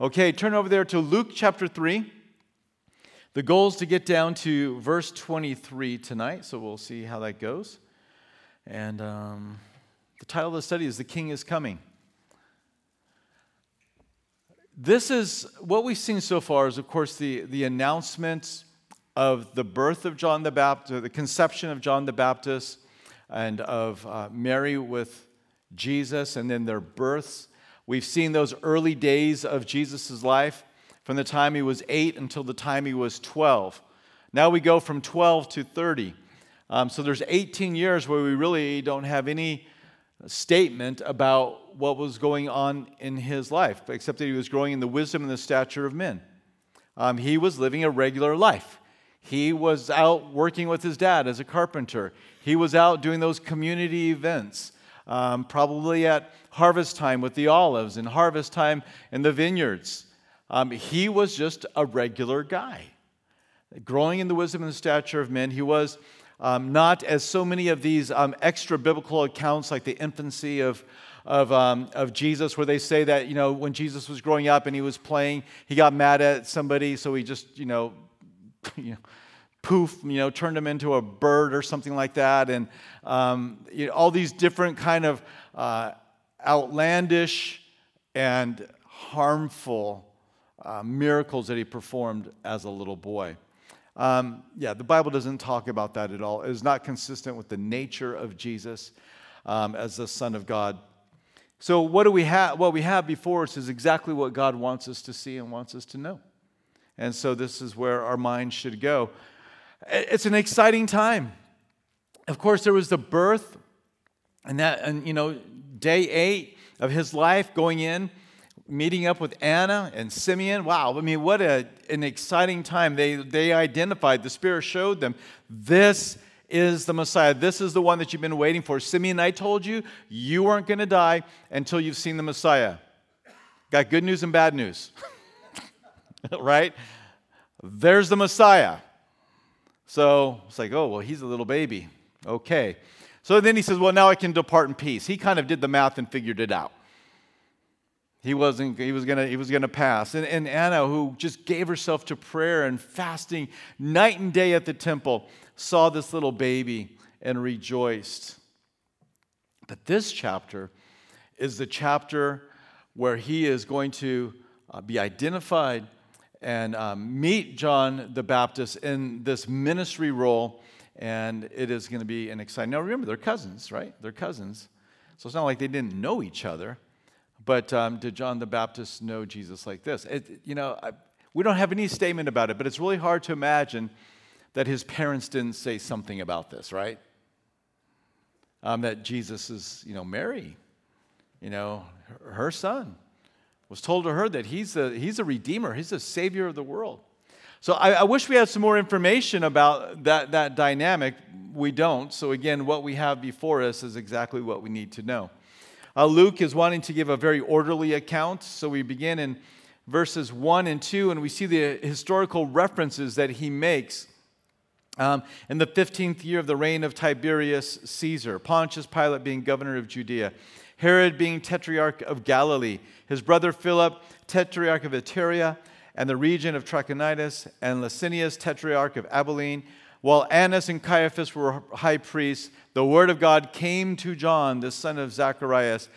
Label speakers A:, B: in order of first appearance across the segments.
A: Okay, turn over there to Luke chapter 3. The goal is to get down to verse 23 tonight, so we'll see how that goes. And um, the title of the study is The King is Coming. This is what we've seen so far is, of course, the, the announcement of the birth of John the Baptist, the conception of John the Baptist, and of uh, Mary with Jesus, and then their births. We've seen those early days of Jesus' life from the time he was eight until the time he was 12. Now we go from 12 to 30. Um, so there's 18 years where we really don't have any statement about what was going on in his life, except that he was growing in the wisdom and the stature of men. Um, he was living a regular life. He was out working with his dad as a carpenter. He was out doing those community events, um, probably at harvest time with the olives and harvest time in the vineyards. Um, he was just a regular guy, growing in the wisdom and the stature of men. He was um, not as so many of these um, extra biblical accounts, like the infancy of, of, um, of Jesus, where they say that, you know, when Jesus was growing up and he was playing, he got mad at somebody, so he just, you know, you know poof, you know, turned him into a bird or something like that. And um, you know, all these different kind of uh, outlandish and harmful uh, miracles that he performed as a little boy. Um, yeah, the Bible doesn't talk about that at all. It is not consistent with the nature of Jesus um, as the Son of God. So, what do we have? What we have before us is exactly what God wants us to see and wants us to know. And so, this is where our minds should go. It's an exciting time. Of course, there was the birth, and that, and you know, day eight of his life going in meeting up with Anna and Simeon. Wow, I mean, what a, an exciting time. They, they identified, the Spirit showed them, this is the Messiah. This is the one that you've been waiting for. Simeon, I told you, you weren't going to die until you've seen the Messiah. Got good news and bad news, right? There's the Messiah. So it's like, oh, well, he's a little baby. Okay. So then he says, well, now I can depart in peace. He kind of did the math and figured it out. He wasn't, he was gonna, he was gonna pass. And, and Anna, who just gave herself to prayer and fasting night and day at the temple, saw this little baby and rejoiced. But this chapter is the chapter where he is going to uh, be identified and um, meet John the Baptist in this ministry role, and it is going to be an exciting. Now, remember, they're cousins, right? They're cousins. So it's not like they didn't know each other. But um, did John the Baptist know Jesus like this? It, you know, I, we don't have any statement about it, but it's really hard to imagine that his parents didn't say something about this, right? Um, that Jesus is, you know, Mary, you know, her, her son was told to her that he's a, he's a redeemer, he's a savior of the world. So I, I, wish we had some more information about that, that dynamic. We don't. So again, what we have before us is exactly what we need to know. Uh, Luke is wanting to give a very orderly account. So we begin in verses 1 and 2, and we see the historical references that he makes. Um, in the 15th year of the reign of Tiberius Caesar, Pontius Pilate being governor of Judea, Herod being tetrarch of Galilee, his brother Philip, tetrarch of Iturea, and the region of Trachonitis, and Lysanias, tetrarch of Abilene, while Annas and Caiaphas were high priests, the word of God came to John, the son of Zacharias,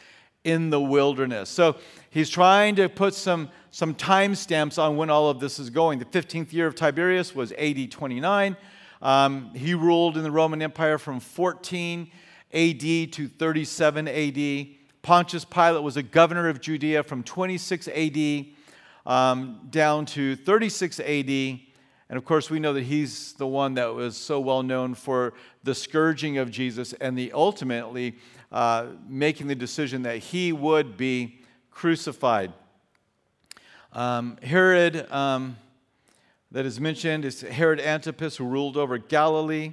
A: in the wilderness. So he's trying to put some, some time stamps on when all of this is going. The 15th year of Tiberius was AD 29. Um, he ruled in the Roman Empire from 14 AD to 37 AD. Pontius Pilate was a governor of Judea from 26 AD um, down to 36 AD. And of course, we know that he's the one that was so well known for the scourging of Jesus and the ultimately uh, making the decision that he would be crucified. Um, Herod, um, that is mentioned, is Herod Antipas, who ruled over Galilee.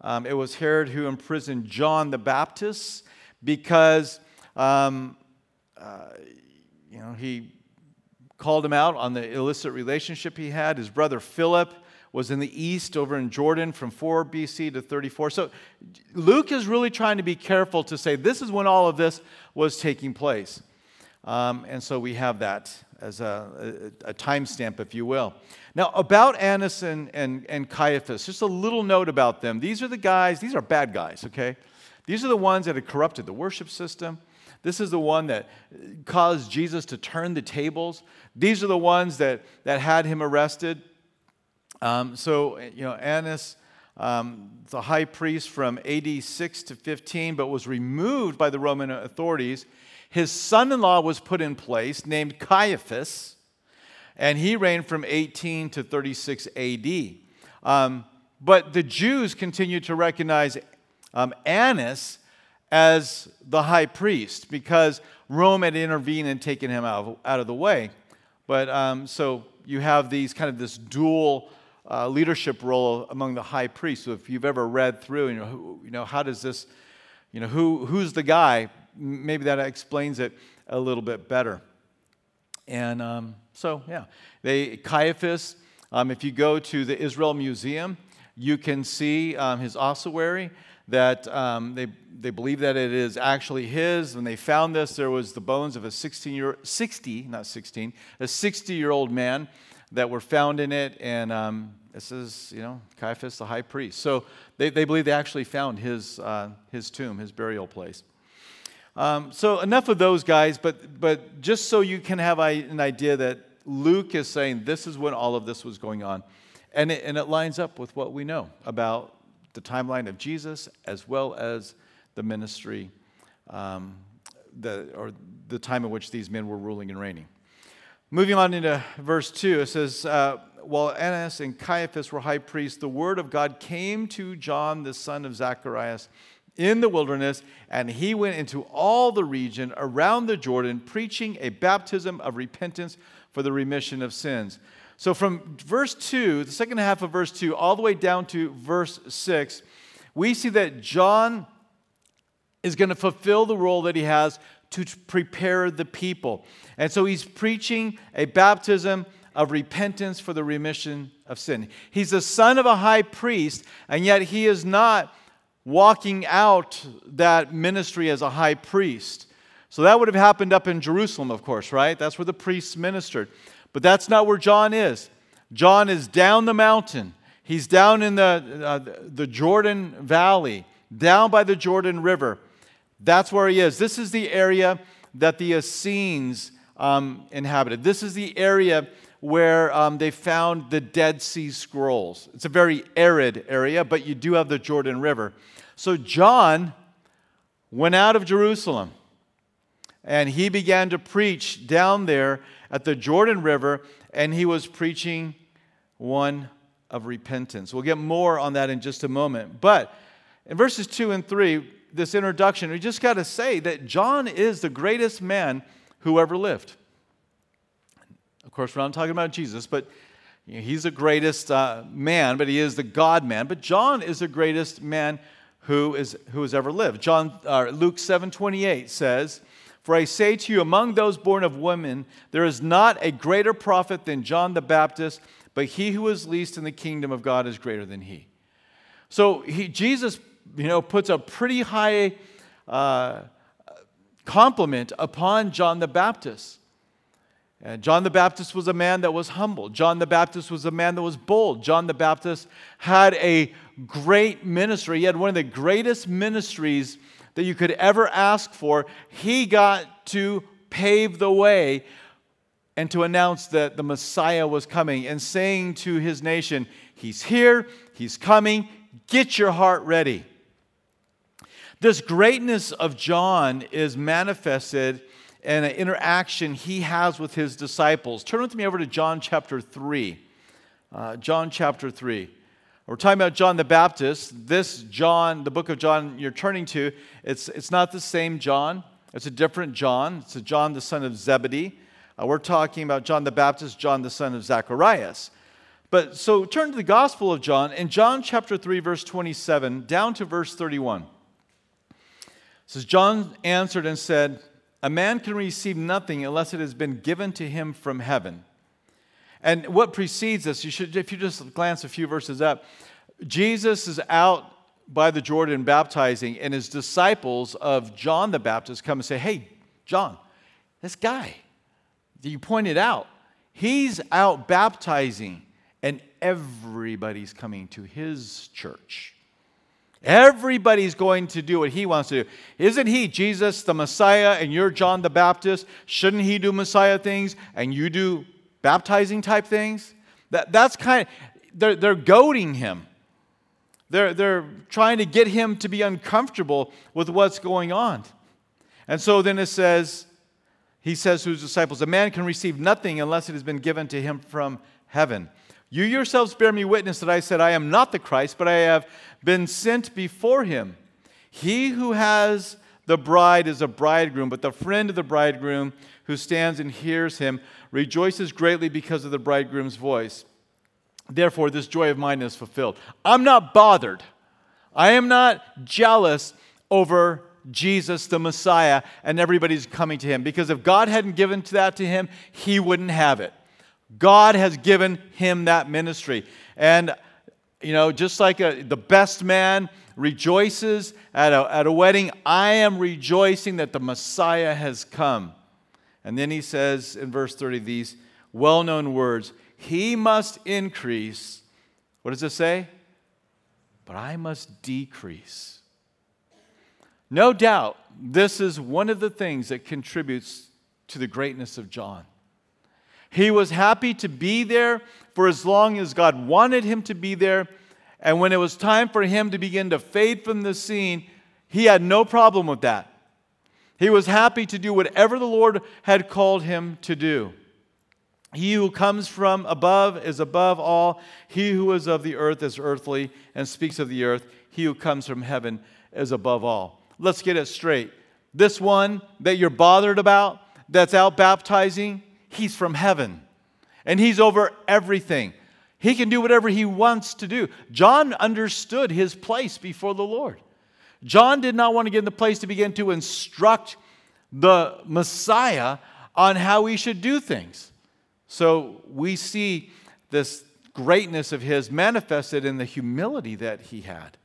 A: Um, it was Herod who imprisoned John the Baptist because, um, uh, you know, he called him out on the illicit relationship he had. His brother Philip was in the east over in Jordan from 4 BC to 34. So Luke is really trying to be careful to say this is when all of this was taking place. Um, and so we have that as a, a, a timestamp, if you will. Now, about Annas and, and, and Caiaphas, just a little note about them. These are the guys, these are bad guys, okay? These are the ones that had corrupted the worship system. This is the one that caused Jesus to turn the tables. These are the ones that, that had him arrested. Um, so, you know, Annas, um, the high priest from AD 6 to 15, but was removed by the Roman authorities. His son in law was put in place, named Caiaphas, and he reigned from 18 to 36 AD. Um, but the Jews continued to recognize um, Annas as the high priest because Rome had intervened and taken him out of, out of the way. But um, so you have these kind of this dual uh, leadership role among the high priests. So if you've ever read through, you know, who, you know how does this, you know, who, who's the guy? Maybe that explains it a little bit better. And um, so, yeah, they Caiaphas. Um, if you go to the Israel Museum, you can see um, his ossuary that um, they, they believe that it is actually his. When they found this, there was the bones of a 16 year, 60, not 16, a 60 year old man that were found in it. And um, this is, you know, Caiaphas, the high priest. So they, they believe they actually found his, uh, his tomb, his burial place. Um, so enough of those guys, but, but just so you can have an idea that Luke is saying this is when all of this was going on. And it, and it lines up with what we know about the timeline of Jesus as well as the ministry um, the, or the time in which these men were ruling and reigning. Moving on into verse 2, it says, uh, While Annas and Caiaphas were high priests, the word of God came to John, the son of Zacharias, in the wilderness, and he went into all the region around the Jordan, preaching a baptism of repentance for the remission of sins. So, from verse 2, the second half of verse 2, all the way down to verse 6, we see that John is going to fulfill the role that he has to prepare the people. And so he's preaching a baptism of repentance for the remission of sin. He's the son of a high priest, and yet he is not walking out that ministry as a high priest. So that would have happened up in Jerusalem, of course, right? That's where the priests ministered. But that's not where John is. John is down the mountain. He's down in the, uh, the Jordan Valley, down by the Jordan River. That's where he is. This is the area that the Essenes um, inhabited. This is the area where um, they found the Dead Sea Scrolls. It's a very arid area, but you do have the Jordan River. So John went out of Jerusalem and he began to preach down there at the Jordan River, and he was preaching one of repentance. We'll get more on that in just a moment. But in verses 2 and 3, this introduction, we just got to say that John is the greatest man who ever lived. Of course, we're not talking about Jesus, but he's the greatest uh, man, but he is the God man. But John is the greatest man who, is, who has ever lived. John, uh, Luke 7 28 says, for I say to you, among those born of women, there is not a greater prophet than John the Baptist, but he who is least in the kingdom of God is greater than he. So he, Jesus, you know, puts a pretty high uh, compliment upon John the Baptist. And John the Baptist was a man that was humble. John the Baptist was a man that was bold. John the Baptist had a great ministry. He had one of the greatest ministries that you could ever ask for, he got to pave the way and to announce that the Messiah was coming and saying to his nation, He's here, He's coming, get your heart ready. This greatness of John is manifested in an interaction he has with his disciples. Turn with me over to John chapter 3. Uh, John chapter 3. We're talking about John the Baptist. This John, the book of John you're turning to, it's, it's not the same John. It's a different John. It's a John the son of Zebedee. Uh, we're talking about John the Baptist, John the son of Zacharias. But so turn to the Gospel of John in John chapter 3, verse 27, down to verse 31. It says, John answered and said, A man can receive nothing unless it has been given to him from heaven. And what precedes this, you should, if you just glance a few verses up, Jesus is out by the Jordan baptizing, and his disciples of John the Baptist come and say, Hey, John, this guy, you pointed out, he's out baptizing, and everybody's coming to his church. Everybody's going to do what he wants to do. Isn't he Jesus the Messiah and you're John the Baptist? Shouldn't he do Messiah things and you do baptizing type things? That, that's kind of, they're, they're goading him. They're, they're trying to get him to be uncomfortable with what's going on. And so then it says, he says to his disciples, A man can receive nothing unless it has been given to him from heaven. You yourselves bear me witness that I said, I am not the Christ, but I have been sent before him. He who has the bride is a bridegroom, but the friend of the bridegroom who stands and hears him rejoices greatly because of the bridegroom's voice. Therefore, this joy of mine is fulfilled. I'm not bothered. I am not jealous over Jesus the Messiah and everybody's coming to him because if God hadn't given that to him, he wouldn't have it. God has given him that ministry. And, you know, just like a, the best man rejoices at a, at a wedding, I am rejoicing that the Messiah has come. And then he says in verse 30 these well known words He must increase. What does it say? But I must decrease. No doubt, this is one of the things that contributes to the greatness of John. He was happy to be there for as long as God wanted him to be there. And when it was time for him to begin to fade from the scene, he had no problem with that. He was happy to do whatever the Lord had called him to do. He who comes from above is above all. He who is of the earth is earthly and speaks of the earth. He who comes from heaven is above all. Let's get it straight. This one that you're bothered about, that's out baptizing, He's from heaven and He's over everything. He can do whatever He wants to do. John understood his place before the Lord. John did not want to get in the place to begin to instruct the Messiah on how he should do things. So we see this greatness of his manifested in the humility that he had.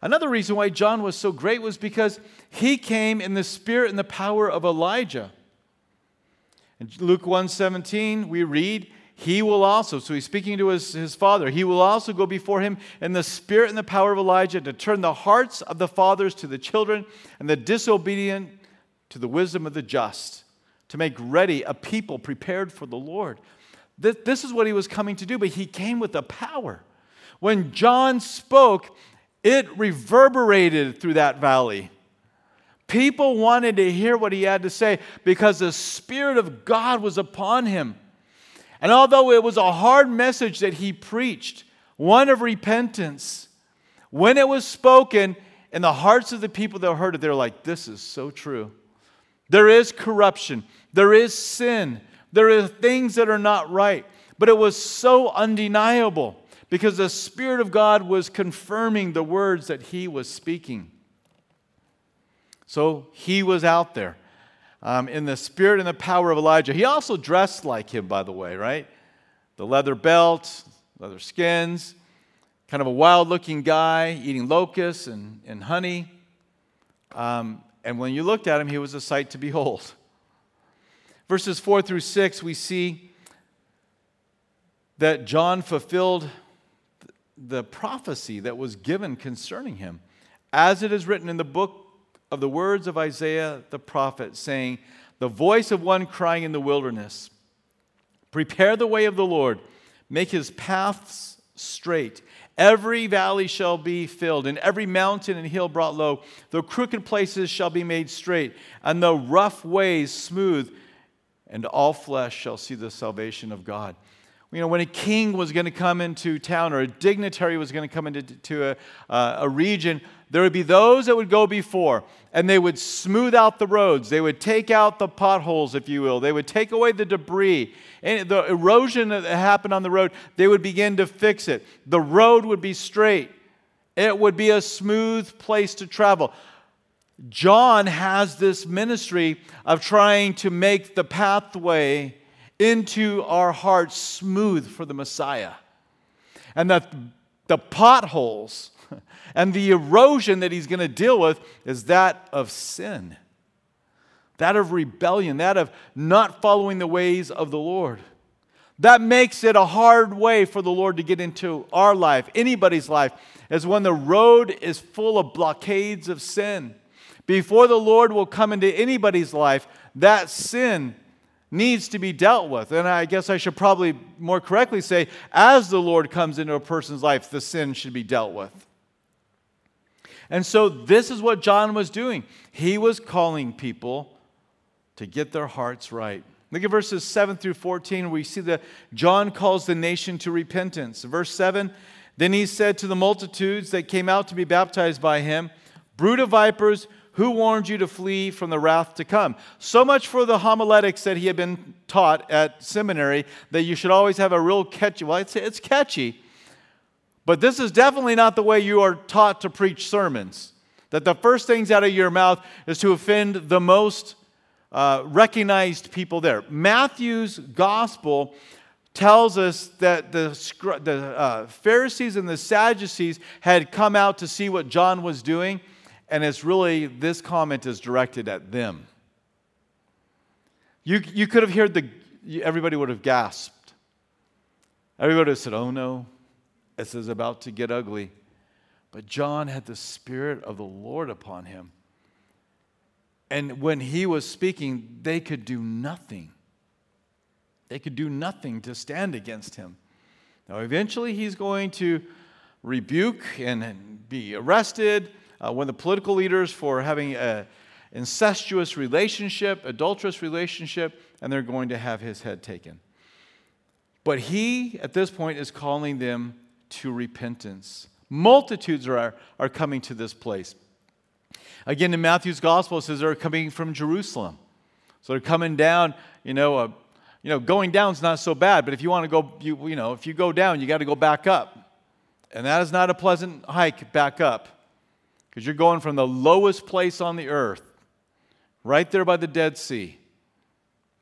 A: Another reason why John was so great was because he came in the spirit and the power of Elijah. In Luke 1:17, we read, he will also, so he's speaking to his, his father, he will also go before him in the spirit and the power of Elijah to turn the hearts of the fathers to the children and the disobedient to the wisdom of the just, to make ready a people prepared for the Lord. This, this is what he was coming to do, but he came with a power. When John spoke, it reverberated through that valley. People wanted to hear what he had to say because the Spirit of God was upon him. And although it was a hard message that he preached, one of repentance, when it was spoken in the hearts of the people that heard it, they're like, this is so true. There is corruption, there is sin, there are things that are not right. But it was so undeniable because the Spirit of God was confirming the words that he was speaking. So he was out there um, in the spirit and the power of Elijah. He also dressed like him, by the way, right? The leather belt, leather skins, kind of a wild looking guy eating locusts and, and honey. Um, and when you looked at him, he was a sight to behold. Verses 4 through 6, we see that John fulfilled the prophecy that was given concerning him, as it is written in the book of the words of Isaiah the prophet, saying, The voice of one crying in the wilderness, Prepare the way of the Lord, make his paths straight. Every valley shall be filled, and every mountain and hill brought low. The crooked places shall be made straight, and the rough ways smooth, and all flesh shall see the salvation of God. You know, when a king was going to come into town or a dignitary was going to come into a, uh, a region, there would be those that would go before and they would smooth out the roads. They would take out the potholes, if you will. They would take away the debris. And the erosion that happened on the road, they would begin to fix it. The road would be straight, it would be a smooth place to travel. John has this ministry of trying to make the pathway into our hearts smooth for the Messiah. And that the potholes and the erosion that he's going to deal with is that of sin. that of rebellion, that of not following the ways of the Lord. That makes it a hard way for the Lord to get into our life, anybody's life, is when the road is full of blockades of sin. Before the Lord will come into anybody's life, that sin needs to be dealt with. And I guess I should probably more correctly say, as the Lord comes into a person's life, the sin should be dealt with. And so this is what John was doing. He was calling people to get their hearts right. Look at verses 7 through 14. We see that John calls the nation to repentance. Verse 7 Then he said to the multitudes that came out to be baptized by him, Brood of vipers, who warned you to flee from the wrath to come? So much for the homiletics that he had been taught at seminary that you should always have a real catchy. Well, it's, it's catchy, but this is definitely not the way you are taught to preach sermons. That the first things out of your mouth is to offend the most uh, recognized people there. Matthew's gospel tells us that the, the uh, Pharisees and the Sadducees had come out to see what John was doing, and it's really, this comment is directed at them. You, you could have heard the, everybody would have gasped. Everybody would have said, oh no, this is about to get ugly. But John had the Spirit of the Lord upon him. And when he was speaking, they could do nothing. They could do nothing to stand against him. Now, eventually, he's going to rebuke and be arrested. Uh, when the political leaders for having an incestuous relationship, adulterous relationship, and they're going to have his head taken. But he, at this point, is calling them to repentance. Multitudes are, are coming to this place. Again, in Matthew's gospel, it says they're coming from Jerusalem. So they're coming down, you know, uh, you know, going down is not so bad, but if you want to go, you, you know, if you go down, you got to go back up. And that is not a pleasant hike back up because you're going from the lowest place on the earth, right there by the Dead Sea.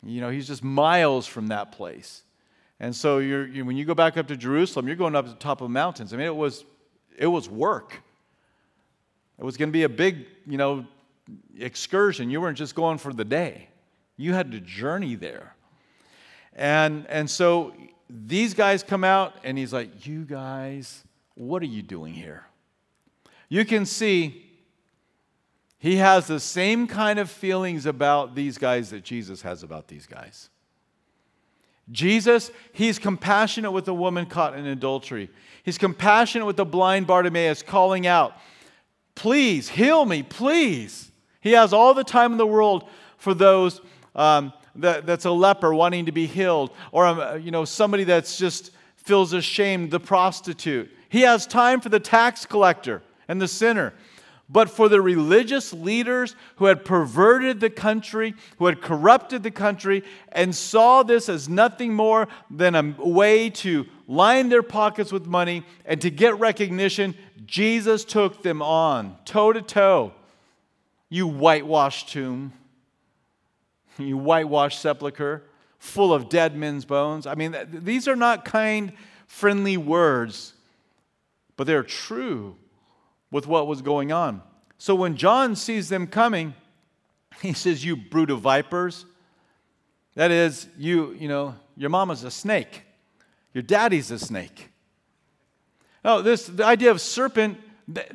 A: You know, he's just miles from that place. And so you're, you, when you go back up to Jerusalem, you're going up to the top of mountains. I mean, it was, it was work. It was going to be a big, you know, excursion. You weren't just going for the day. You had to journey there. And, and so these guys come out, and he's like, You guys, what are you doing here? You can see he has the same kind of feelings about these guys that Jesus has about these guys. Jesus, he's compassionate with the woman caught in adultery. He's compassionate with the blind Bartimaeus calling out, Please, heal me, please. He has all the time in the world for those um, that, that's a leper wanting to be healed, or um, you know somebody that's just feels ashamed, the prostitute. He has time for the tax collector and the sinner. But for the religious leaders who had perverted the country, who had corrupted the country, and saw this as nothing more than a way to line their pockets with money and to get recognition, Jesus took them on, toe to toe. You whitewashed tomb, you whitewashed sepulchre, full of dead men's bones. I mean, these are not kind, friendly words, but they're true with what was going on. So when John sees them coming, he says, You brood of vipers. That is, you, you know, your mama's a snake. Your daddy's a snake. Oh, this the idea of serpent,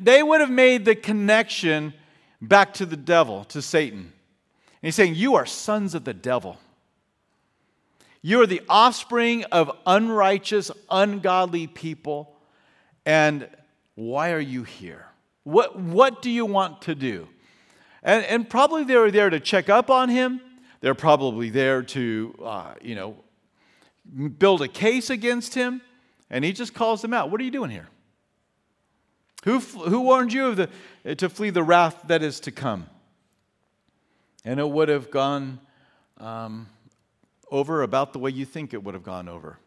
A: they would have made the connection back to the devil, to Satan. And he's saying, You are sons of the devil. You are the offspring of unrighteous, ungodly people. And why are you here? What, what do you want to do? And, and probably they were there to check up on him. They're probably there to, uh, you know, build a case against him. And he just calls them out. What are you doing here? Who, who warned you of the, to flee the wrath that is to come? And it would have gone um, over about the way you think it would have gone over.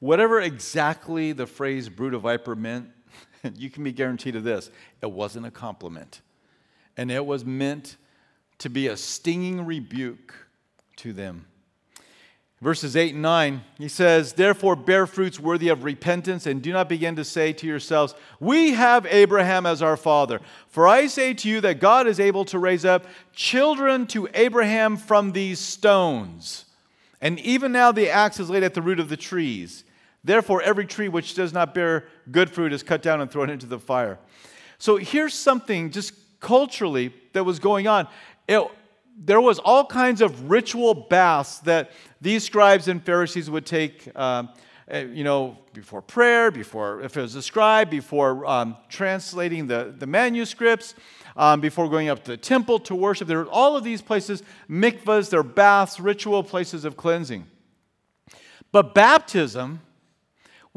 A: Whatever exactly the phrase brood of viper meant, you can be guaranteed of this it wasn't a compliment. And it was meant to be a stinging rebuke to them. Verses 8 and 9, he says, Therefore bear fruits worthy of repentance, and do not begin to say to yourselves, We have Abraham as our father. For I say to you that God is able to raise up children to Abraham from these stones. And even now the axe is laid at the root of the trees. Therefore, every tree which does not bear good fruit is cut down and thrown into the fire. So here's something just culturally that was going on. It, there was all kinds of ritual baths that these scribes and Pharisees would take, um, eh, you know, before prayer, before, if it was a scribe, before um, translating the, the manuscripts, um, before going up to the temple to worship. There were all of these places, mikvahs, they're baths, ritual places of cleansing. But baptism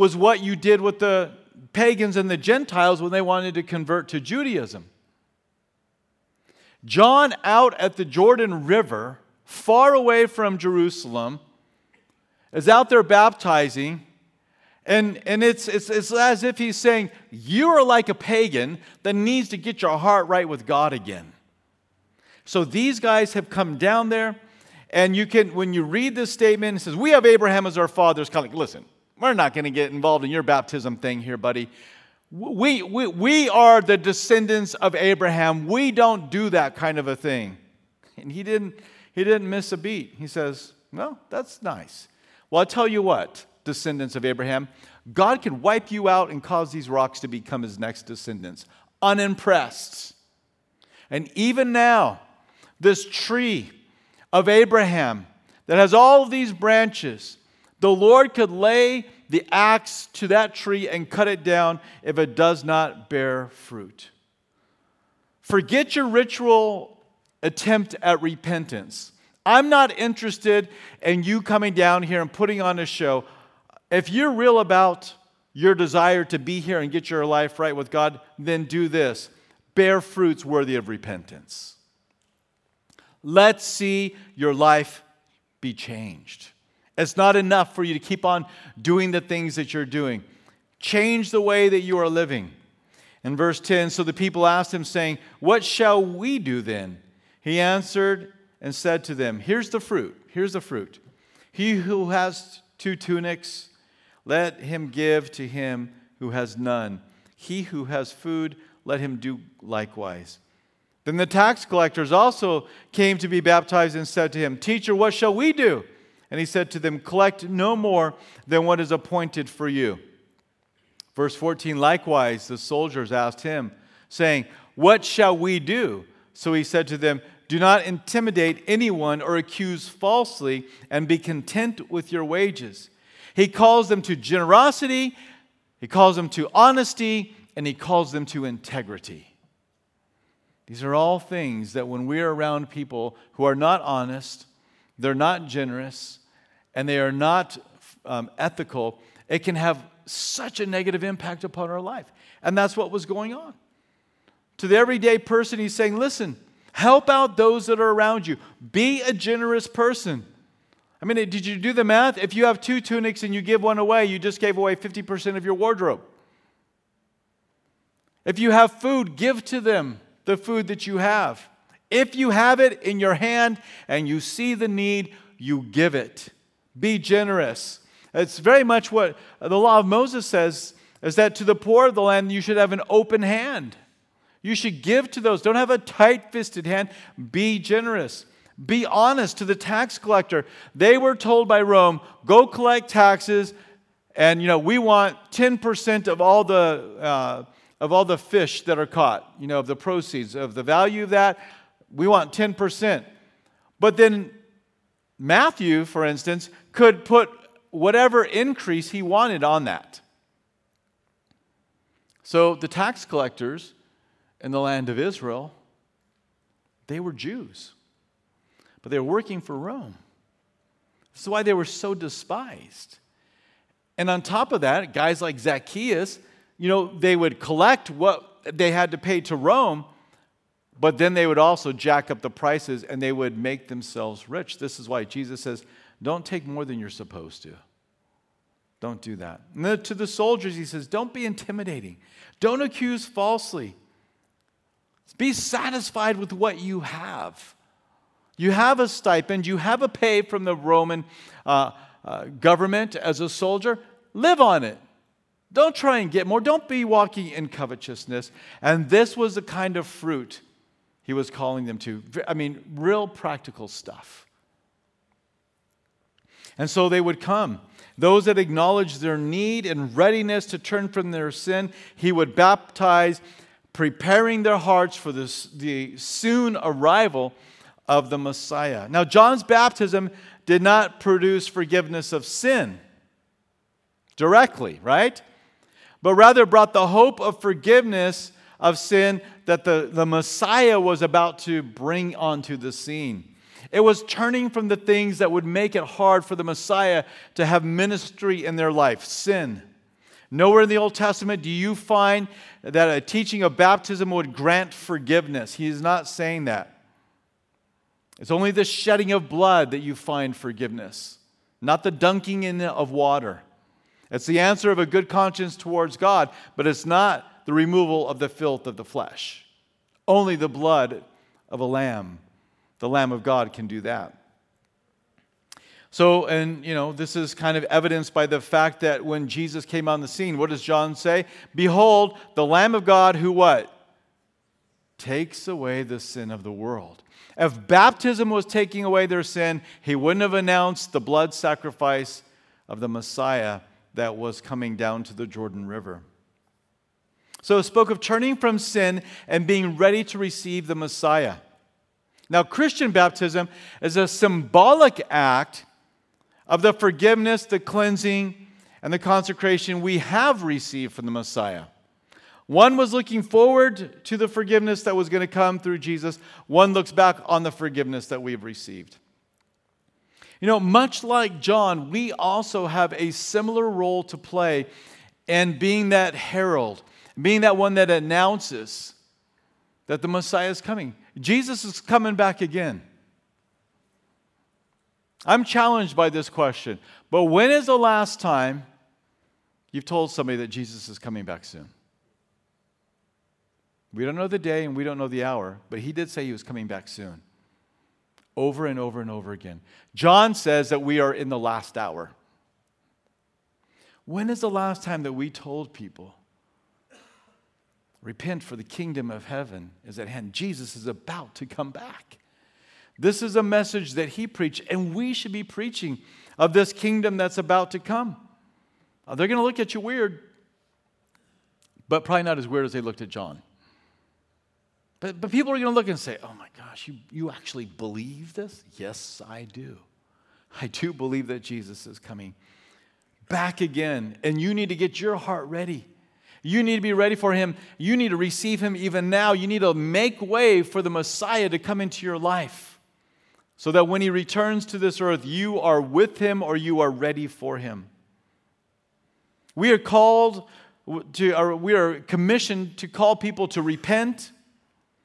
A: was what you did with the pagans and the Gentiles when they wanted to convert to Judaism. John, out at the Jordan River, far away from Jerusalem, is out there baptizing. And, and it's, it's, it's as if he's saying, You are like a pagan that needs to get your heart right with God again. So these guys have come down there, and you can, when you read this statement, it says, We have Abraham as our father. It's kind of listen, we're not going to get involved in your baptism thing here, buddy. We, we, we are the descendants of Abraham. We don't do that kind of a thing. And he didn't, he didn't miss a beat. He says, Well, that's nice. Well, I'll tell you what, descendants of Abraham, God can wipe you out and cause these rocks to become his next descendants, unimpressed. And even now, this tree of Abraham that has all of these branches, the Lord could lay the axe to that tree and cut it down if it does not bear fruit. Forget your ritual attempt at repentance. I'm not interested in you coming down here and putting on a show. If you're real about your desire to be here and get your life right with God, then do this bear fruits worthy of repentance. Let's see your life be changed. It's not enough for you to keep on doing the things that you're doing. Change the way that you are living. In verse 10, so the people asked him, saying, What shall we do then? He answered and said to them, Here's the fruit. Here's the fruit. He who has two tunics, let him give to him who has none. He who has food, let him do likewise. Then the tax collectors also came to be baptized and said to him, Teacher, what shall we do? And he said to them, Collect no more than what is appointed for you. Verse 14 Likewise, the soldiers asked him, saying, What shall we do? So he said to them, Do not intimidate anyone or accuse falsely, and be content with your wages. He calls them to generosity, he calls them to honesty, and he calls them to integrity. These are all things that when we are around people who are not honest, they're not generous, and they are not um, ethical, it can have such a negative impact upon our life. And that's what was going on. To the everyday person, he's saying, listen, help out those that are around you, be a generous person. I mean, did you do the math? If you have two tunics and you give one away, you just gave away 50% of your wardrobe. If you have food, give to them the food that you have. If you have it in your hand and you see the need, you give it. Be generous. It's very much what the law of Moses says is that to the poor of the land you should have an open hand. You should give to those. Don't have a tight fisted hand. Be generous. Be honest to the tax collector. They were told by Rome, go collect taxes, and you know we want 10% of all the uh, of all the fish that are caught. You know of the proceeds of the value of that. We want 10%. But then Matthew, for instance, could put whatever increase he wanted on that. So the tax collectors in the land of Israel, they were Jews, but they were working for Rome. This is why they were so despised. And on top of that, guys like Zacchaeus, you know, they would collect what they had to pay to Rome, but then they would also jack up the prices and they would make themselves rich. This is why Jesus says, don't take more than you're supposed to. Don't do that. And then to the soldiers, he says, don't be intimidating. Don't accuse falsely. Be satisfied with what you have. You have a stipend, you have a pay from the Roman uh, uh, government as a soldier. Live on it. Don't try and get more. Don't be walking in covetousness. And this was the kind of fruit he was calling them to. I mean, real practical stuff. And so they would come. Those that acknowledged their need and readiness to turn from their sin, he would baptize, preparing their hearts for this, the soon arrival of the Messiah. Now, John's baptism did not produce forgiveness of sin directly, right? But rather brought the hope of forgiveness of sin that the, the Messiah was about to bring onto the scene. It was turning from the things that would make it hard for the Messiah to have ministry in their life sin. Nowhere in the Old Testament do you find that a teaching of baptism would grant forgiveness. He is not saying that. It's only the shedding of blood that you find forgiveness, not the dunking in of water. It's the answer of a good conscience towards God, but it's not the removal of the filth of the flesh. Only the blood of a lamb the Lamb of God can do that. So, and you know, this is kind of evidenced by the fact that when Jesus came on the scene, what does John say? Behold, the Lamb of God who what? Takes away the sin of the world. If baptism was taking away their sin, he wouldn't have announced the blood sacrifice of the Messiah that was coming down to the Jordan River. So it spoke of turning from sin and being ready to receive the Messiah. Now, Christian baptism is a symbolic act of the forgiveness, the cleansing, and the consecration we have received from the Messiah. One was looking forward to the forgiveness that was going to come through Jesus, one looks back on the forgiveness that we've received. You know, much like John, we also have a similar role to play in being that herald, being that one that announces that the Messiah is coming. Jesus is coming back again. I'm challenged by this question, but when is the last time you've told somebody that Jesus is coming back soon? We don't know the day and we don't know the hour, but he did say he was coming back soon. Over and over and over again. John says that we are in the last hour. When is the last time that we told people Repent, for the kingdom of heaven is at hand. Jesus is about to come back. This is a message that he preached, and we should be preaching of this kingdom that's about to come. Uh, they're going to look at you weird, but probably not as weird as they looked at John. But, but people are going to look and say, oh my gosh, you, you actually believe this? Yes, I do. I do believe that Jesus is coming back again, and you need to get your heart ready. You need to be ready for him. You need to receive him even now. You need to make way for the Messiah to come into your life so that when he returns to this earth, you are with him or you are ready for him. We are called to, or we are commissioned to call people to repent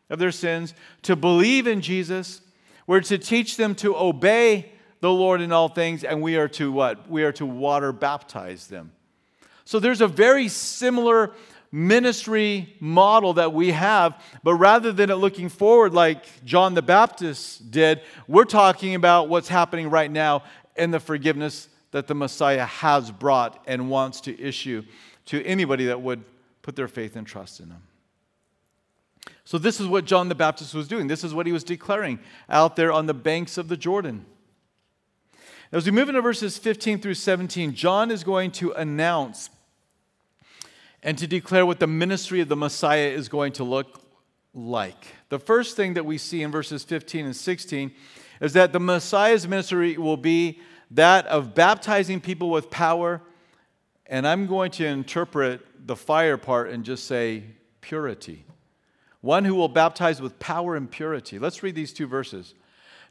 A: of their sins, to believe in Jesus. We're to teach them to obey the Lord in all things, and we are to what? We are to water baptize them. So there's a very similar ministry model that we have, but rather than it looking forward like John the Baptist did, we're talking about what's happening right now and the forgiveness that the Messiah has brought and wants to issue to anybody that would put their faith and trust in him. So, this is what John the Baptist was doing. This is what he was declaring out there on the banks of the Jordan. As we move into verses 15 through 17, John is going to announce and to declare what the ministry of the Messiah is going to look like. The first thing that we see in verses 15 and 16 is that the Messiah's ministry will be that of baptizing people with power, and I'm going to interpret the fire part and just say purity. One who will baptize with power and purity. Let's read these two verses.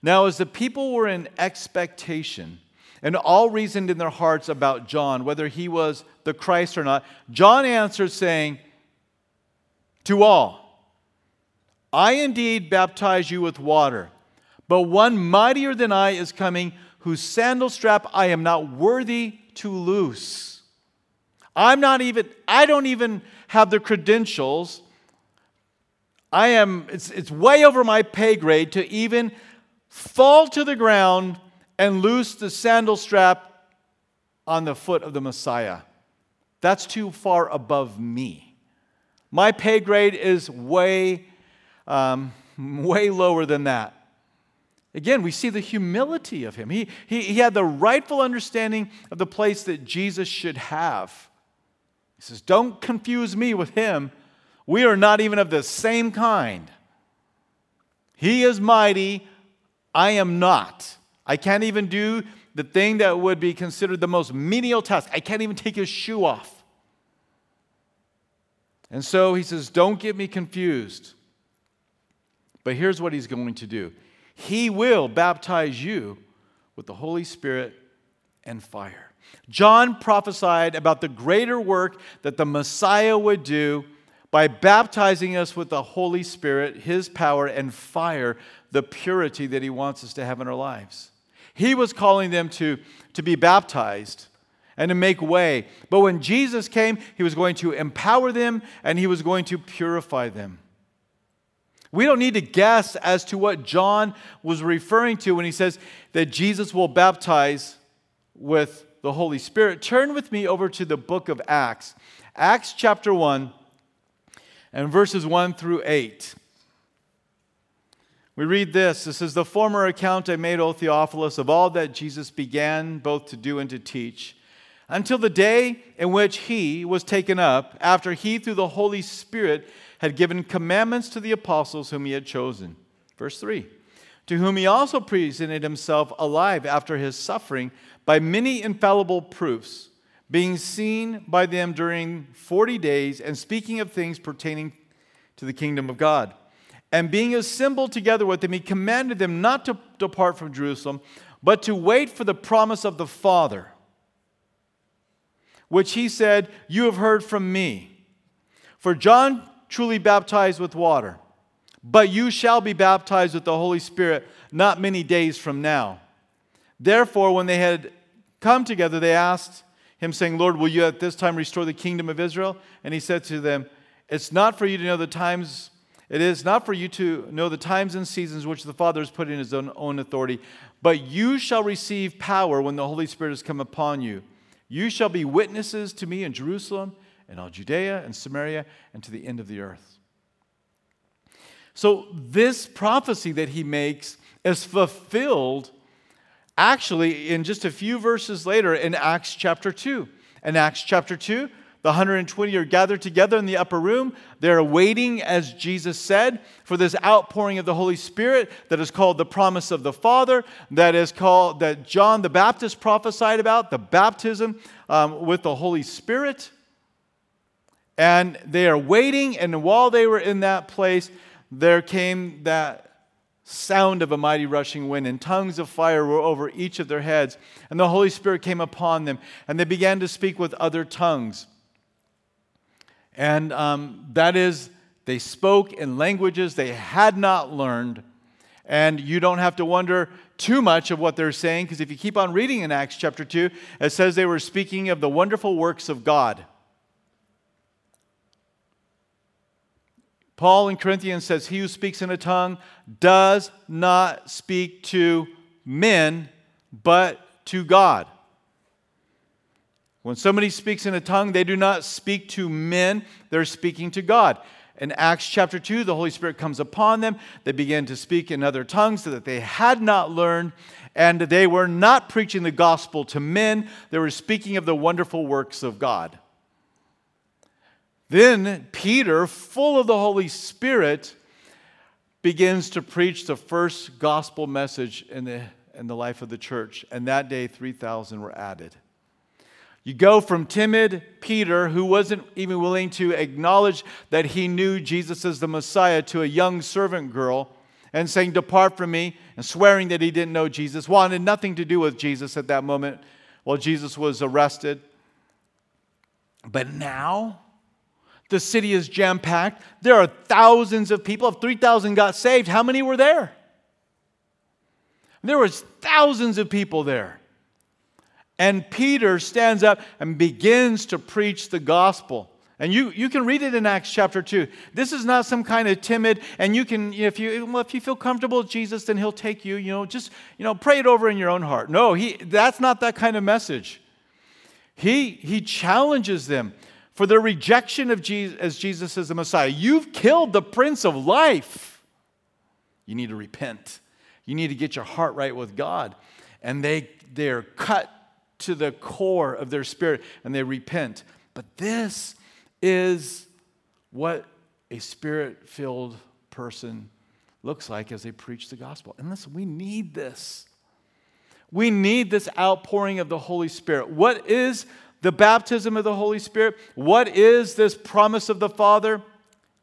A: Now, as the people were in expectation, and all reasoned in their hearts about John, whether he was the Christ or not, John answered, saying, To all, I indeed baptize you with water, but one mightier than I is coming, whose sandal strap I am not worthy to loose. I'm not even, I don't even have the credentials. I am, it's, it's way over my pay grade to even fall to the ground and loose the sandal strap on the foot of the Messiah. That's too far above me. My pay grade is way, um, way lower than that. Again, we see the humility of him. He, he, he had the rightful understanding of the place that Jesus should have. He says, Don't confuse me with him. We are not even of the same kind. He is mighty, I am not. I can't even do the thing that would be considered the most menial task. I can't even take his shoe off. And so he says, Don't get me confused. But here's what he's going to do He will baptize you with the Holy Spirit and fire. John prophesied about the greater work that the Messiah would do by baptizing us with the Holy Spirit, His power, and fire, the purity that He wants us to have in our lives. He was calling them to, to be baptized and to make way. But when Jesus came, He was going to empower them and He was going to purify them. We don't need to guess as to what John was referring to when he says that Jesus will baptize with the Holy Spirit. Turn with me over to the book of Acts, Acts chapter 1 and verses 1 through 8. We read this. This is the former account I made, O Theophilus, of all that Jesus began both to do and to teach, until the day in which he was taken up, after he, through the Holy Spirit, had given commandments to the apostles whom he had chosen. Verse 3 To whom he also presented himself alive after his suffering by many infallible proofs being seen by them during 40 days and speaking of things pertaining to the kingdom of God. And being assembled together with them, he commanded them not to depart from Jerusalem, but to wait for the promise of the Father, which he said, You have heard from me. For John truly baptized with water, but you shall be baptized with the Holy Spirit not many days from now. Therefore, when they had come together, they asked, him saying, Lord, will you at this time restore the kingdom of Israel? And he said to them, It's not for you to know the times, it is not for you to know the times and seasons which the Father has put in his own, own authority, but you shall receive power when the Holy Spirit has come upon you. You shall be witnesses to me in Jerusalem and all Judea and Samaria and to the end of the earth. So, this prophecy that he makes is fulfilled actually in just a few verses later in Acts chapter 2. In Acts chapter 2, the 120 are gathered together in the upper room. They're waiting, as Jesus said, for this outpouring of the Holy Spirit that is called the promise of the Father, that is called, that John the Baptist prophesied about, the baptism um, with the Holy Spirit. And they are waiting, and while they were in that place, there came that sound of a mighty rushing wind, and tongues of fire were over each of their heads. And the Holy Spirit came upon them, and they began to speak with other tongues. And um, that is, they spoke in languages they had not learned. And you don't have to wonder too much of what they're saying, because if you keep on reading in Acts chapter 2, it says they were speaking of the wonderful works of God. Paul in Corinthians says, He who speaks in a tongue does not speak to men, but to God. When somebody speaks in a tongue, they do not speak to men, they're speaking to God. In Acts chapter 2, the Holy Spirit comes upon them. They begin to speak in other tongues that they had not learned, and they were not preaching the gospel to men, they were speaking of the wonderful works of God. Then Peter, full of the Holy Spirit, begins to preach the first gospel message in the, in the life of the church. And that day, 3,000 were added. You go from timid Peter, who wasn't even willing to acknowledge that he knew Jesus as the Messiah, to a young servant girl and saying, Depart from me, and swearing that he didn't know Jesus, wanted nothing to do with Jesus at that moment while Jesus was arrested. But now, the city is jam packed. There are thousands of people. If 3,000 got saved, how many were there? There was thousands of people there. And Peter stands up and begins to preach the gospel. And you, you can read it in Acts chapter 2. This is not some kind of timid, and you can, if you, well, if you feel comfortable with Jesus, then he'll take you, you know, just, you know, pray it over in your own heart. No, he, that's not that kind of message. He, he challenges them for their rejection of Jesus as Jesus as the Messiah. You've killed the Prince of Life. You need to repent. You need to get your heart right with God. And they, they're cut to the core of their spirit and they repent. But this is what a spirit filled person looks like as they preach the gospel. And listen, we need this. We need this outpouring of the Holy Spirit. What is the baptism of the Holy Spirit? What is this promise of the Father?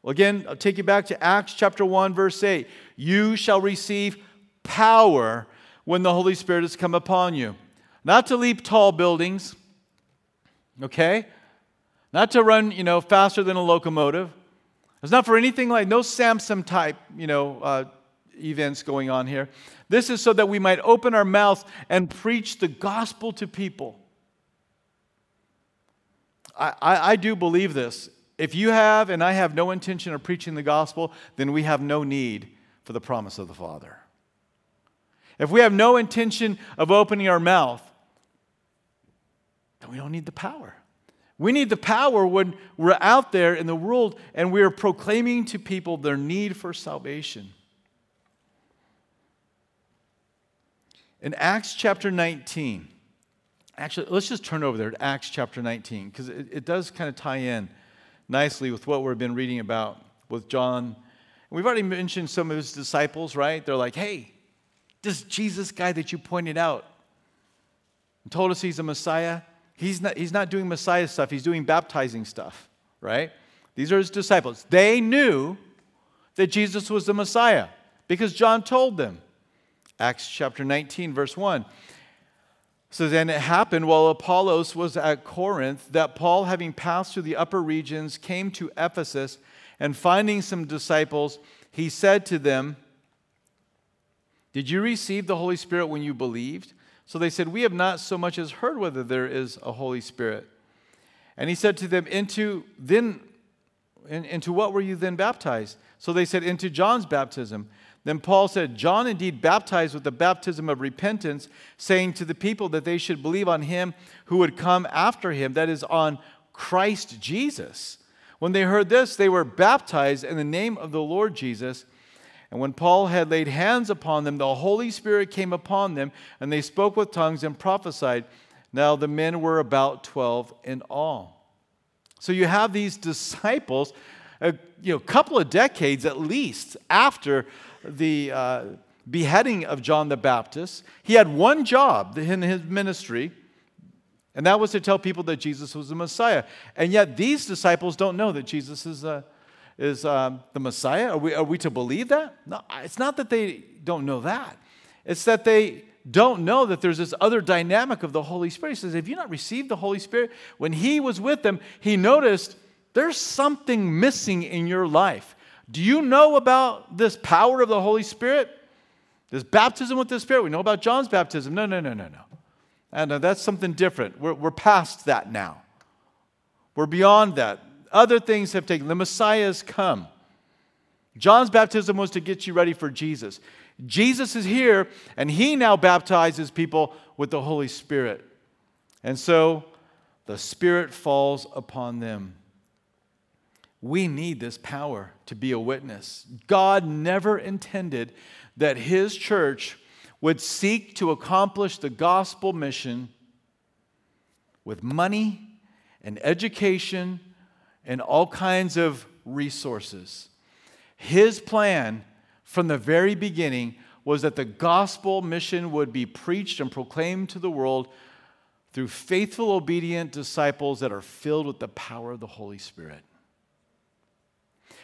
A: Well, again, I'll take you back to Acts chapter 1, verse 8. You shall receive power when the Holy Spirit has come upon you. Not to leap tall buildings, okay? Not to run, you know, faster than a locomotive. It's not for anything like no Samson type, you know, uh, events going on here. This is so that we might open our mouths and preach the gospel to people. I, I, I do believe this. If you have and I have no intention of preaching the gospel, then we have no need for the promise of the Father. If we have no intention of opening our mouth, then we don't need the power. We need the power when we're out there in the world and we are proclaiming to people their need for salvation. In Acts chapter 19, actually, let's just turn over there to Acts chapter 19 because it, it, does kind of tie in nicely with what we've been reading about with John. We've already mentioned some of his disciples, right? They're like, hey, this Jesus guy that you pointed out and told us he's a Messiah, He's not, he's not doing Messiah stuff, he's doing baptizing stuff, right? These are his disciples. They knew that Jesus was the Messiah because John told them. Acts chapter 19, verse 1. So then it happened while Apollos was at Corinth that Paul, having passed through the upper regions, came to Ephesus, and finding some disciples, he said to them, Did you receive the Holy Spirit when you believed? So they said, We have not so much as heard whether there is a Holy Spirit. And he said to them, Into then into what were you then baptized? So they said, Into John's baptism. Then Paul said, John indeed baptized with the baptism of repentance, saying to the people that they should believe on him who would come after him, that is, on Christ Jesus. When they heard this, they were baptized in the name of the Lord Jesus. And when Paul had laid hands upon them, the Holy Spirit came upon them, and they spoke with tongues and prophesied. Now the men were about 12 in all. So you have these disciples, a you know, couple of decades at least after the uh, beheading of John the Baptist. He had one job in his ministry, and that was to tell people that Jesus was the Messiah. And yet these disciples don't know that Jesus is a is um, the Messiah? Are we, are we to believe that? No, it's not that they don't know that. It's that they don't know that there's this other dynamic of the Holy Spirit. He says, Have you not received the Holy Spirit? When he was with them, he noticed there's something missing in your life. Do you know about this power of the Holy Spirit? This baptism with the Spirit? We know about John's baptism. No, no, no, no, no. And uh, that's something different. We're, we're past that now. We're beyond that. Other things have taken. The Messiah has come. John's baptism was to get you ready for Jesus. Jesus is here, and he now baptizes people with the Holy Spirit. And so the Spirit falls upon them. We need this power to be a witness. God never intended that his church would seek to accomplish the gospel mission with money and education and all kinds of resources. His plan from the very beginning was that the gospel mission would be preached and proclaimed to the world through faithful, obedient disciples that are filled with the power of the Holy Spirit.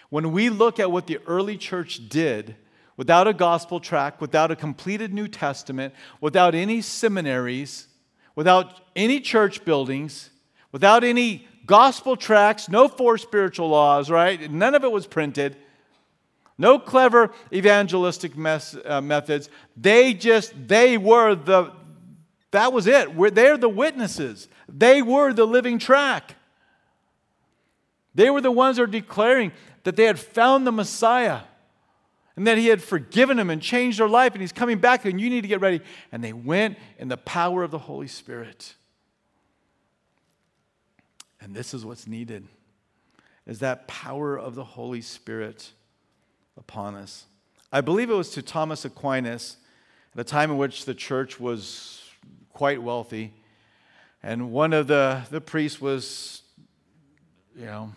A: When we look at what the early church did, without a gospel tract, without a completed New Testament, without any seminaries, without any church buildings, without any gospel tracts, no four spiritual laws, right? None of it was printed. No clever evangelistic mes- uh, methods. They just, they were the, that was it. We're, they're the witnesses. They were the living track. They were the ones that are declaring that they had found the Messiah and that he had forgiven them and changed their life and he's coming back and you need to get ready. And they went in the power of the Holy Spirit. And this is what's needed is that power of the Holy Spirit upon us. I believe it was to Thomas Aquinas at a time in which the church was quite wealthy. And one of the, the priests was, you know,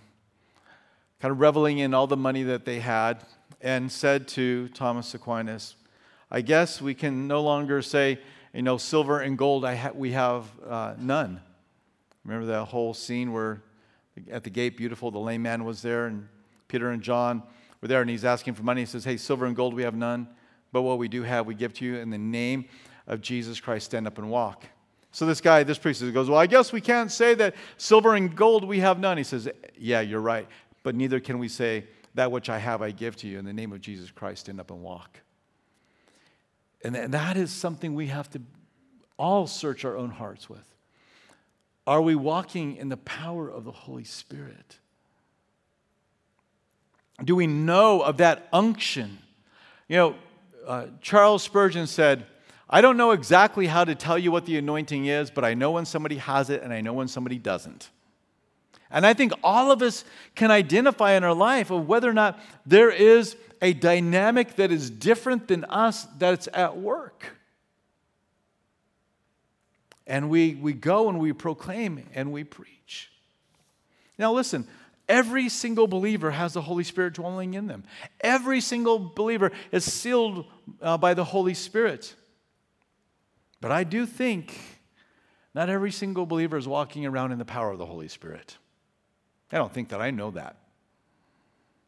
A: kind of reveling in all the money that they had and said to Thomas Aquinas, I guess we can no longer say, you know, silver and gold, I ha- we have uh, none. Remember that whole scene where at the gate, beautiful, the lame man was there, and Peter and John were there, and he's asking for money. He says, Hey, silver and gold we have none, but what we do have, we give to you in the name of Jesus Christ. Stand up and walk. So this guy, this priest goes, Well, I guess we can't say that silver and gold we have none. He says, Yeah, you're right, but neither can we say, That which I have, I give to you in the name of Jesus Christ. Stand up and walk. And that is something we have to all search our own hearts with. Are we walking in the power of the Holy Spirit? Do we know of that unction? You know, uh, Charles Spurgeon said, I don't know exactly how to tell you what the anointing is, but I know when somebody has it and I know when somebody doesn't. And I think all of us can identify in our life of whether or not there is a dynamic that is different than us that's at work. And we, we go and we proclaim and we preach. Now, listen, every single believer has the Holy Spirit dwelling in them. Every single believer is sealed uh, by the Holy Spirit. But I do think not every single believer is walking around in the power of the Holy Spirit. I don't think that I know that.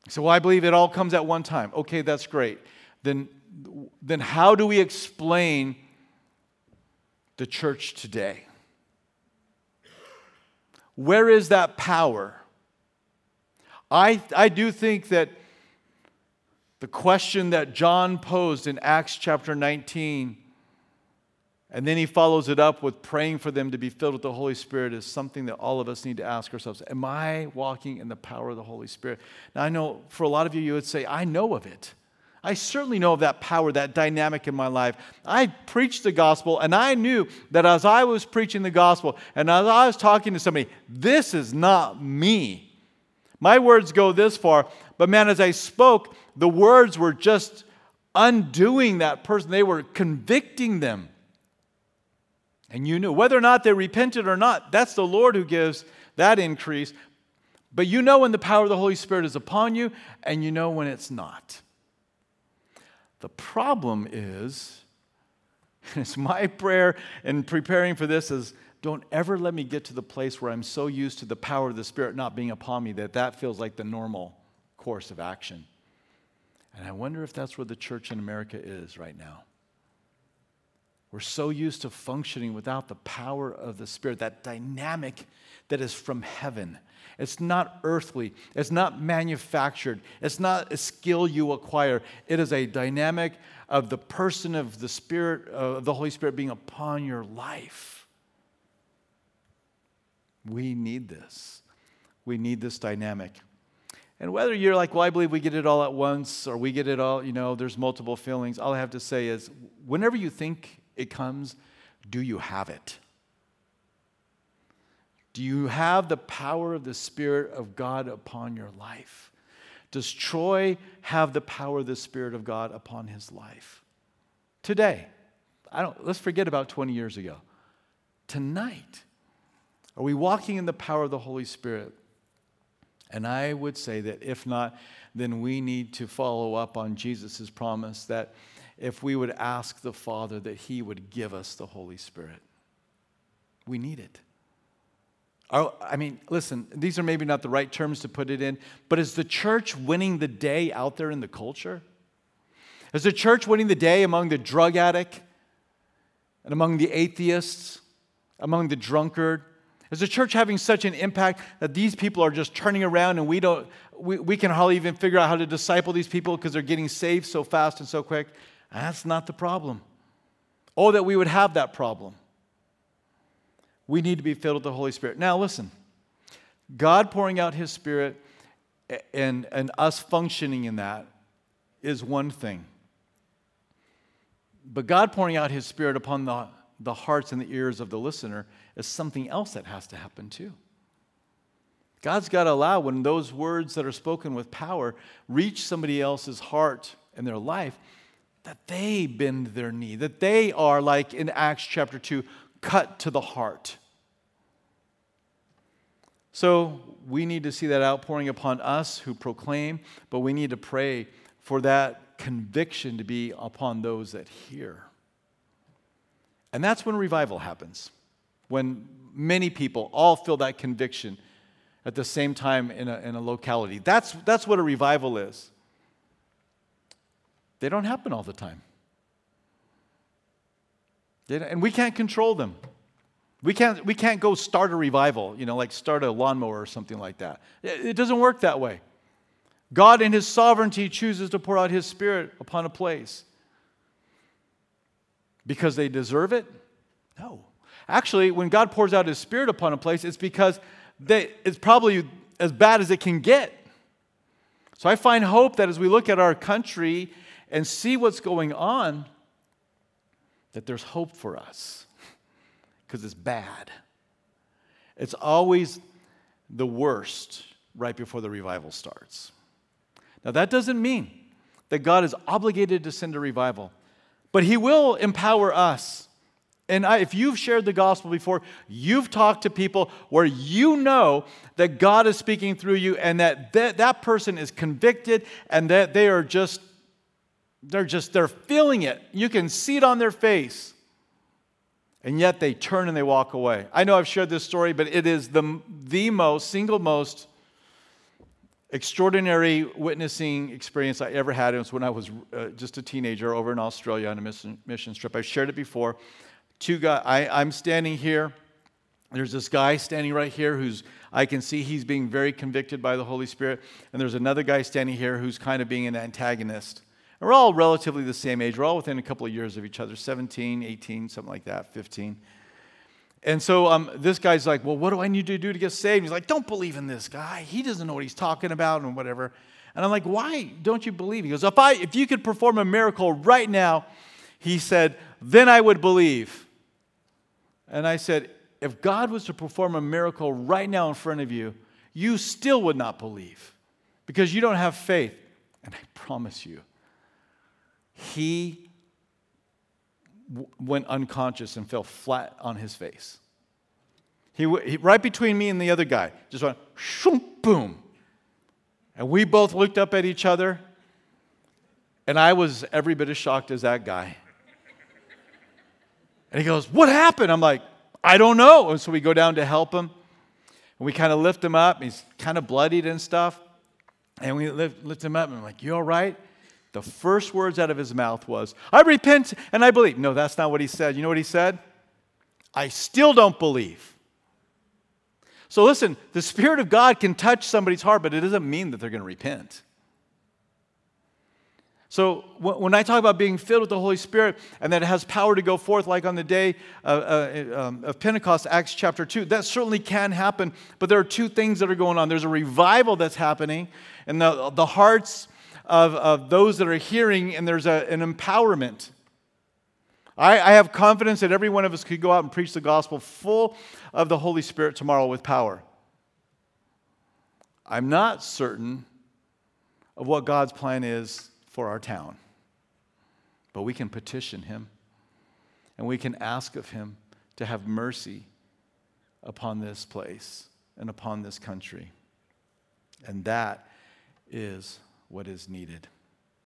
A: So, well, I believe it all comes at one time. Okay, that's great. Then, then how do we explain the church today? Where is that power? I, I do think that the question that John posed in Acts chapter 19, and then he follows it up with praying for them to be filled with the Holy Spirit, is something that all of us need to ask ourselves Am I walking in the power of the Holy Spirit? Now, I know for a lot of you, you would say, I know of it. I certainly know of that power, that dynamic in my life. I preached the gospel, and I knew that as I was preaching the gospel and as I was talking to somebody, this is not me. My words go this far, but man, as I spoke, the words were just undoing that person, they were convicting them. And you knew whether or not they repented or not, that's the Lord who gives that increase. But you know when the power of the Holy Spirit is upon you, and you know when it's not. The problem is, and it's my prayer in preparing for this is don't ever let me get to the place where I'm so used to the power of the Spirit not being upon me that that feels like the normal course of action. And I wonder if that's where the church in America is right now. We're so used to functioning without the power of the Spirit, that dynamic that is from heaven. It's not earthly, it's not manufactured, it's not a skill you acquire. It is a dynamic of the person of the Spirit, uh, of the Holy Spirit being upon your life. We need this. We need this dynamic. And whether you're like, well, I believe we get it all at once or we get it all, you know, there's multiple feelings, all I have to say is whenever you think it comes, do you have it? Do you have the power of the Spirit of God upon your life? Does Troy have the power of the Spirit of God upon his life? Today. I don't, let's forget about 20 years ago. Tonight, are we walking in the power of the Holy Spirit? And I would say that if not, then we need to follow up on Jesus' promise that if we would ask the Father that He would give us the Holy Spirit. We need it. Oh, I mean, listen, these are maybe not the right terms to put it in, but is the church winning the day out there in the culture? Is the church winning the day among the drug addict and among the atheists, among the drunkard? Is the church having such an impact that these people are just turning around and we don't we, we can hardly even figure out how to disciple these people because they're getting saved so fast and so quick? That's not the problem. Oh, that we would have that problem. We need to be filled with the Holy Spirit. Now, listen, God pouring out his spirit and, and us functioning in that is one thing. But God pouring out his spirit upon the, the hearts and the ears of the listener is something else that has to happen too. God's got to allow when those words that are spoken with power reach somebody else's heart and their life that they bend their knee, that they are, like in Acts chapter 2, cut to the heart. So we need to see that outpouring upon us who proclaim, but we need to pray for that conviction to be upon those that hear. And that's when revival happens, when many people all feel that conviction at the same time in a, in a locality. That's, that's what a revival is. They don't happen all the time. And we can't control them. We can't, we can't go start a revival, you know, like start a lawnmower or something like that. It, doesn't work that way. God, in His sovereignty, chooses to pour out His Spirit upon a place. Because they deserve it? No. Actually, when God pours out His Spirit upon a place, it's because they, it's probably as bad as it can get. So I find hope that as we look at our country and see what's going on, that there's hope for us because it's bad. It's always the worst right before the revival starts. Now, that doesn't mean that God is obligated to send a revival, but He will empower us and I, if you've shared the gospel before, you've talked to people where you know that God is speaking through you and that that, that person is convicted and that they are just, they're just, they're feeling it. You can see it on their face. And yet they turn and they walk away. I know I've shared this story, but it is the, the most, single most extraordinary witnessing experience I ever had. It was when I was uh, just a teenager over in Australia on a mission, mission trip. I've shared it before two guys. I, I'm standing here. There's this guy standing right here who's, I can see he's being very convicted by the Holy Spirit. And there's another guy standing here who's kind of being an antagonist. And we're all relatively the same age. We're all within a couple of years of each other 17, 18, something like that, 15. And so um, this guy's like, Well, what do I need to do to get saved? He's like, Don't believe in this guy. He doesn't know what he's talking about and whatever. And I'm like, Why don't you believe? He goes, If, I, if you could perform a miracle right now, he said, then I would believe. And I said, if God was to perform a miracle right now in front of you, you still would not believe because you don't have faith. And I promise you, he w- went unconscious and fell flat on his face. He, w- he, right between me and the other guy, just went shoom, boom. And we both looked up at each other, and I was every bit as shocked as that guy. And he goes, What happened? I'm like, I don't know. And so we go down to help him. And we kind of lift him up. He's kind of bloodied and stuff. And we lift, lift him up. And I'm like, You all right? The first words out of his mouth was, I repent and I believe. No, that's not what he said. You know what he said? I still don't believe. So listen, the Spirit of God can touch somebody's heart, but it doesn't mean that they're going to repent. So when I talk about being filled with the Holy Spirit and that it has power to go forth, like on the day of, uh, um, of Pentecost, Acts chapter 2, that certainly can happen. But there are two things that are going on. There's a revival that's happening and the, the hearts of, of those that are hearing, and there's a, an empowerment. I, I have confidence that every one of us could go out and preach the gospel full of the Holy Spirit tomorrow with power. I'm not certain of what God's plan is for our town. But we can petition him and we can ask of him to have mercy upon this place and upon this country. And that is what is needed.